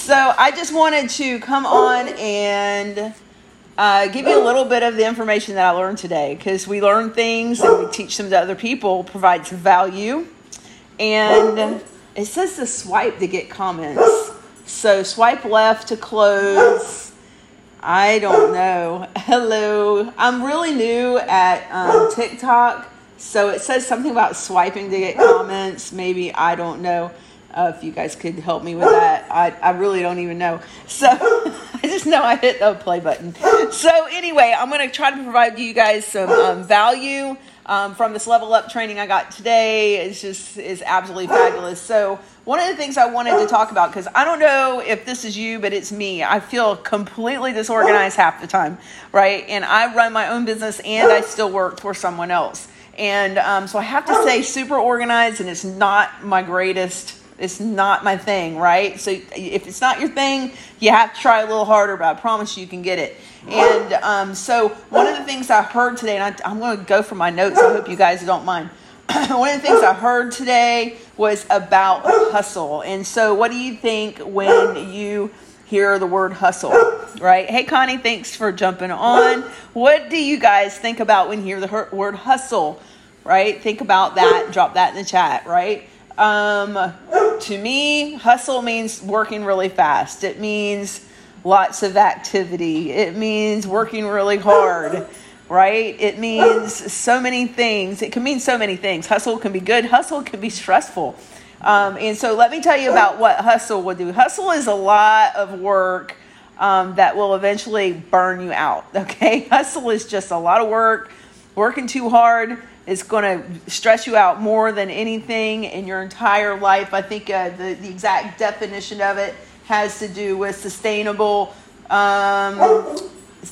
So I just wanted to come on and uh, give you a little bit of the information that I learned today because we learn things and we teach them to other people, provides value. And it says to swipe to get comments. So swipe left to close. I don't know. Hello. I'm really new at um, TikTok. So it says something about swiping to get comments. Maybe I don't know. Uh, if you guys could help me with that, I, I really don't even know. So I just know I hit the play button. So anyway, I'm going to try to provide you guys some um, value um, from this level up training I got today. It's just is absolutely fabulous. So one of the things I wanted to talk about because I don't know if this is you, but it's me. I feel completely disorganized half the time, right? And I run my own business and I still work for someone else. And um, so I have to say, super organized, and it's not my greatest it's not my thing, right? So if it's not your thing, you have to try a little harder, but I promise you, you can get it. And um, so one of the things I heard today, and I, I'm going to go for my notes. I hope you guys don't mind. one of the things I heard today was about hustle. And so, what do you think when you hear the word hustle, right? Hey, Connie, thanks for jumping on. What do you guys think about when you hear the word hustle, right? Think about that. Drop that in the chat, right? Um, to me, hustle means working really fast. It means lots of activity. It means working really hard, right? It means so many things. It can mean so many things. Hustle can be good, hustle can be stressful. Um, and so, let me tell you about what hustle will do. Hustle is a lot of work um, that will eventually burn you out, okay? Hustle is just a lot of work, working too hard it's going to stress you out more than anything in your entire life. I think uh, the, the exact definition of it has to do with sustainable, um,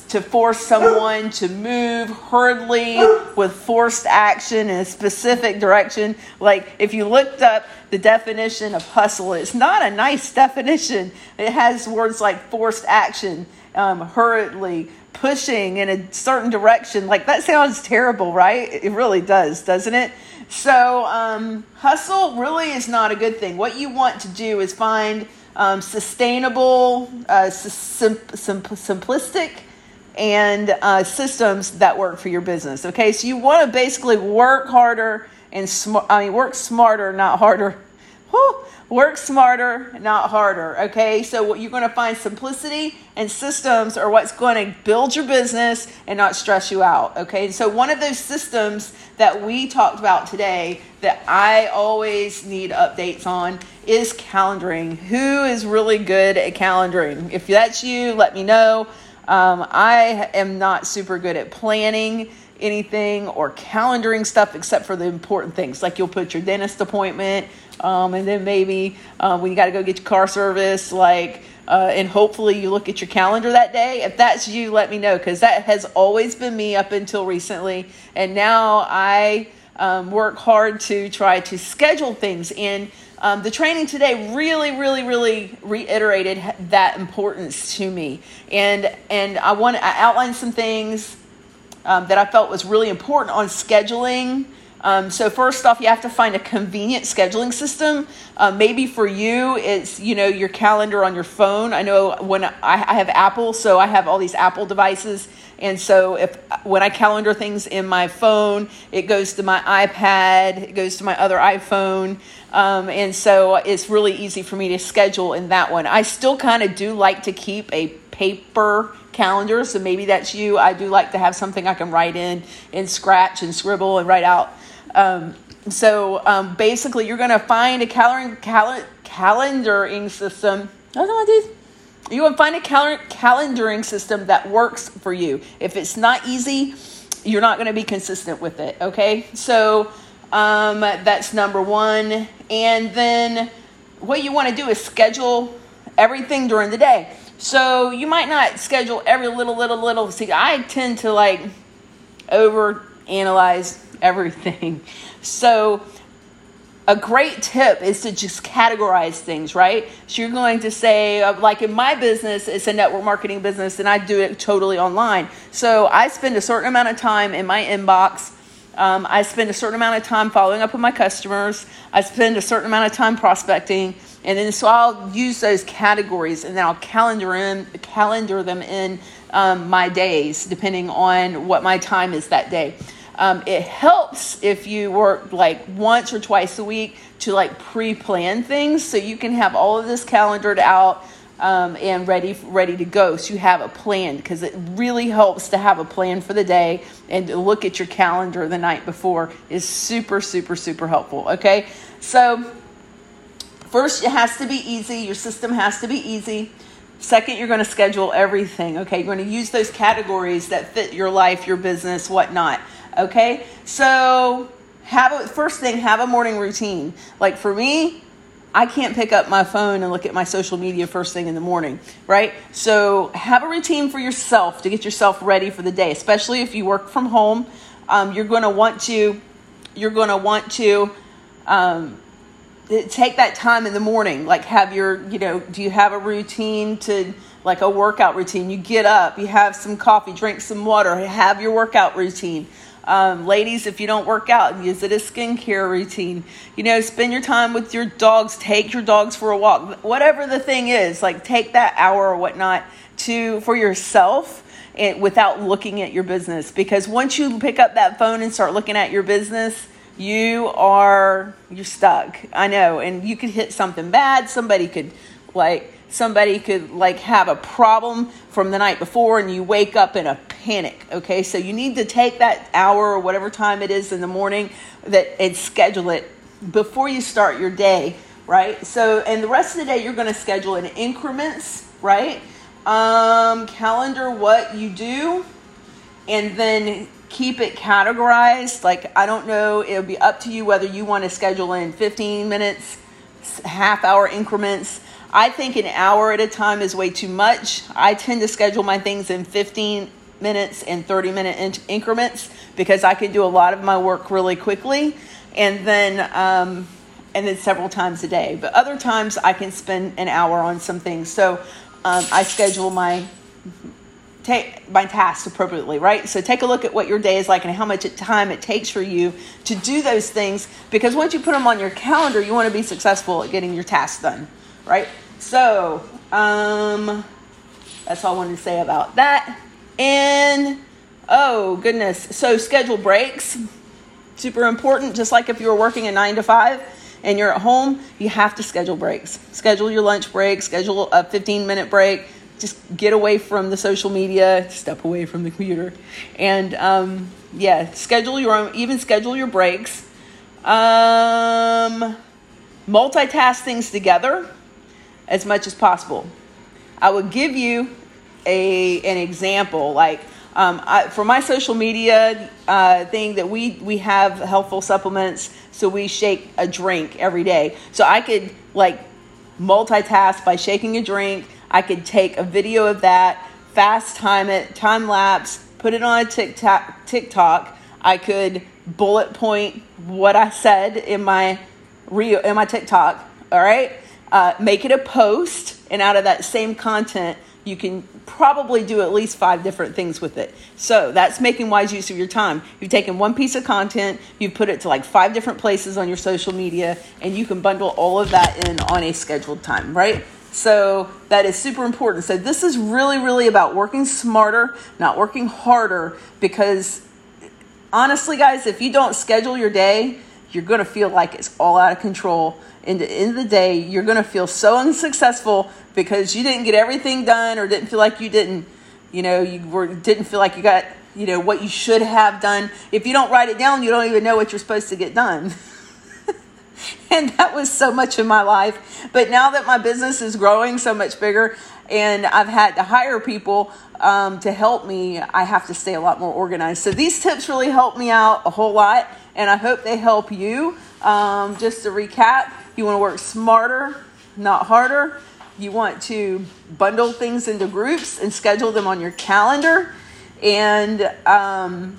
to force someone to move hurriedly with forced action in a specific direction. Like if you looked up the definition of hustle, it's not a nice definition. It has words like forced action, um, hurriedly, pushing in a certain direction. Like that sounds terrible, right? It really does, doesn't it? So, um, hustle really is not a good thing. What you want to do is find um, sustainable, uh, sim- sim- simplistic, and uh, systems that work for your business. Okay, so you want to basically work harder and smart. I mean, work smarter, not harder. Whew Work smarter, not harder. Okay, so what you're going to find simplicity and systems are what's going to build your business and not stress you out. Okay, so one of those systems that we talked about today that I always need updates on is calendaring. Who is really good at calendaring? If that's you, let me know. Um, I am not super good at planning anything or calendaring stuff except for the important things like you'll put your dentist appointment um, and then maybe uh, when you got to go get your car service like uh, and hopefully you look at your calendar that day. If that's you let me know because that has always been me up until recently. And now i um, work hard to try to schedule things. And um, the training today really really really reiterated that importance to me. And and i want to outline some things um, that I felt was really important on scheduling. Um, so first off, you have to find a convenient scheduling system. Uh, maybe for you, it's you know your calendar on your phone. I know when I, I have Apple, so I have all these Apple devices, and so if when I calendar things in my phone, it goes to my iPad, it goes to my other iPhone, um, and so it's really easy for me to schedule in that one. I still kind of do like to keep a paper calendar, so maybe that's you. I do like to have something I can write in and scratch and scribble and write out. Um, so um, basically, you're going to find a cal- cal- calendaring system. Know what these. You will find a cal- calendaring system that works for you. If it's not easy, you're not going to be consistent with it. Okay, so um, that's number one. And then what you want to do is schedule everything during the day. So you might not schedule every little, little, little. See, I tend to like over analyze everything. So a great tip is to just categorize things, right? So you're going to say, uh, like in my business, it's a network marketing business, and I do it totally online. So I spend a certain amount of time in my inbox. Um, I spend a certain amount of time following up with my customers. I spend a certain amount of time prospecting And then so I'll use those categories and then I'll calendar in calendar them in um, my days depending on what my time is that day. Um, it helps if you work like once or twice a week to like pre-plan things so you can have all of this calendared out um, and ready ready to go. So you have a plan because it really helps to have a plan for the day and to look at your calendar the night before is super super super helpful. Okay, so first it has to be easy. Your system has to be easy. Second, you're going to schedule everything. Okay, you're going to use those categories that fit your life, your business, whatnot. Okay, so have a first thing, have a morning routine. Like for me, I can't pick up my phone and look at my social media first thing in the morning, right? So have a routine for yourself to get yourself ready for the day, especially if you work from home. Um, you're going to want to, you're going to want to um, take that time in the morning. Like have your, you know, do you have a routine to like a workout routine? You get up, you have some coffee, drink some water, have your workout routine. Um, ladies, if you don't work out, use it as skincare routine. You know, spend your time with your dogs. Take your dogs for a walk. Whatever the thing is, like take that hour or whatnot to for yourself and without looking at your business. Because once you pick up that phone and start looking at your business, you are you're stuck. I know, and you could hit something bad. Somebody could like somebody could like have a problem from the night before and you wake up in a panic okay? So you need to take that hour or whatever time it is in the morning that and schedule it before you start your day right? So and the rest of the day you're going to schedule in increments right? Um, calendar what you do and then keep it categorized. Like i don't know it'll be up to you whether you want to schedule in 15 minutes half hour increments I think an hour at a time is way too much. I tend to schedule my things in 15 minutes and 30 minute increments because I can do a lot of my work really quickly and then um, and then several times a day. But other times I can spend an hour on some things. So um, I schedule my take my tasks appropriately, right? So take a look at what your day is like and how much time it takes for you to do those things because once you put them on your calendar, you want to be successful at getting your tasks done right? So, um, that's all I wanted to say about that. And oh goodness, so schedule breaks, super important. Just like if you were working a nine to five and you're at home, you have to schedule breaks. Schedule your lunch break. Schedule a 15 minute break. Just get away from the social media. Step away from the computer, and um, yeah, schedule your own. Even schedule your breaks. Um, multitask things together as much as possible. I would give you a an example like um, I, for my social media uh, thing that we we have helpful supplements so we shake a drink every day. So i could like multitask by shaking a drink. I could take a video of that fast time it time lapse put it on a tiktok tiktok. I could bullet point what i said in my reel in my tiktok all right uh, make it a post, and out of that same content, you can probably do at least five different things with it. So that's making wise use of your time. You've taken one piece of content, you've put it to like five different places on your social media, and you can bundle all of that in on a scheduled time, right? So that is super important. So this is really, really about working smarter, not working harder, because honestly, guys, if you don't schedule your day, you're to feel like it's all out of control in the end of the day, you're going to feel so unsuccessful because you didn't get everything done or didn't feel like you didn't, you know, you were, didn't feel like you got, you know, what you should have done. If you don't write it down, you don't even know what you're supposed to get done. and that was so much in my life. But now that my business is growing so much bigger and I've had to hire people um, to help me, I have to stay a lot more organized. So these tips really help me out a whole lot, and I hope they help you. Um, just to recap, you want to work smarter, not harder. You want to bundle things into groups and schedule them on your calendar. And um,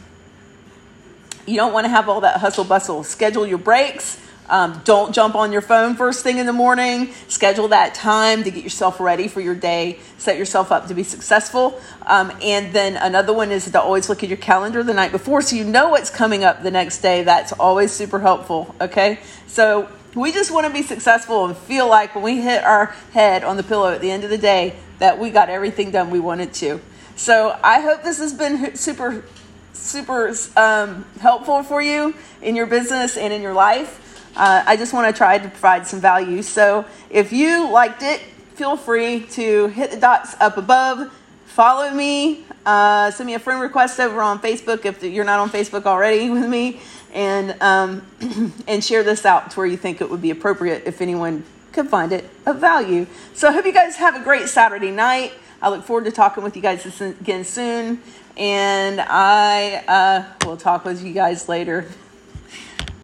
you don't want to have all that hustle bustle. Schedule your breaks. Um, don't jump on your phone first thing in the morning. Schedule that time to get yourself ready for your day. Set yourself up to be successful. Um, and then another one is to always look at your calendar the night before so you know what's coming up the next day. That's always super helpful. Okay. So We just want to be successful and feel like when we hit our head on the pillow at the end of the day that we got everything done we wanted to. So I hope this has been super, super um, helpful for you in your business and in your life. Uh, I just want to try to provide some value. So if you liked it, feel free to hit the dots up above, follow me, uh, send me a friend request over on Facebook if you're not on Facebook already with me, and um, and share this out to where you think it would be appropriate if anyone could find it of value. So I hope you guys have a great Saturday night. I look forward to talking with you guys again soon, and I uh, will talk with you guys later.